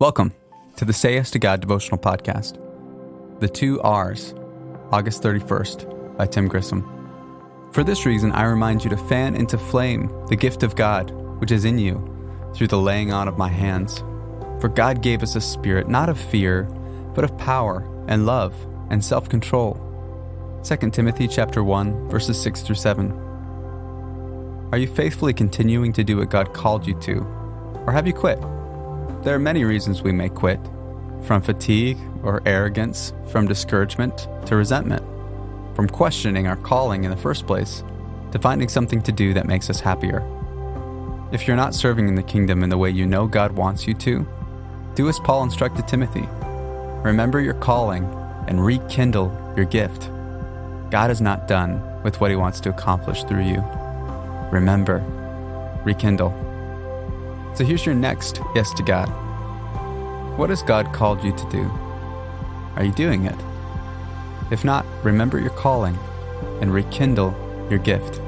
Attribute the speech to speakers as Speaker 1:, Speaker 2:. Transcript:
Speaker 1: Welcome to the Say Yes to God devotional podcast. The Two R's, August 31st, by Tim Grissom. For this reason, I remind you to fan into flame the gift of God which is in you through the laying on of my hands. For God gave us a spirit not of fear, but of power and love and self-control. 2 Timothy chapter 1 verses 6 through 7. Are you faithfully continuing to do what God called you to, or have you quit? There are many reasons we may quit from fatigue or arrogance, from discouragement to resentment, from questioning our calling in the first place to finding something to do that makes us happier. If you're not serving in the kingdom in the way you know God wants you to, do as Paul instructed Timothy remember your calling and rekindle your gift. God is not done with what he wants to accomplish through you. Remember, rekindle. So here's your next yes to God. What has God called you to do? Are you doing it? If not, remember your calling and rekindle your gift.